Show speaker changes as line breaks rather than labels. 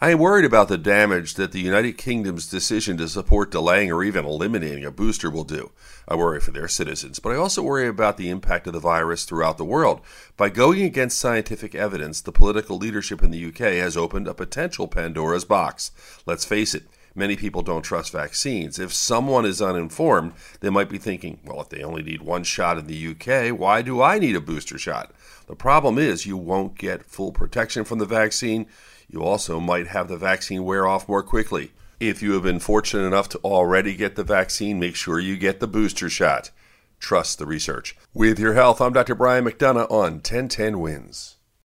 I am worried about the damage that the United Kingdom's decision to support delaying or even eliminating a booster will do. I worry for their citizens, but I also worry about the impact of the virus throughout the world. By going against scientific evidence, the political leadership in the UK has opened a potential Pandora's box. Let's face it, many people don't trust vaccines. If someone is uninformed, they might be thinking, well, if they only need one shot in the UK, why do I need a booster shot? The problem is you won't get full protection from the vaccine. You also might have the vaccine wear off more quickly. If you have been fortunate enough to already get the vaccine, make sure you get the booster shot. Trust the research. With your health, I'm Dr. Brian McDonough on 1010 Wins.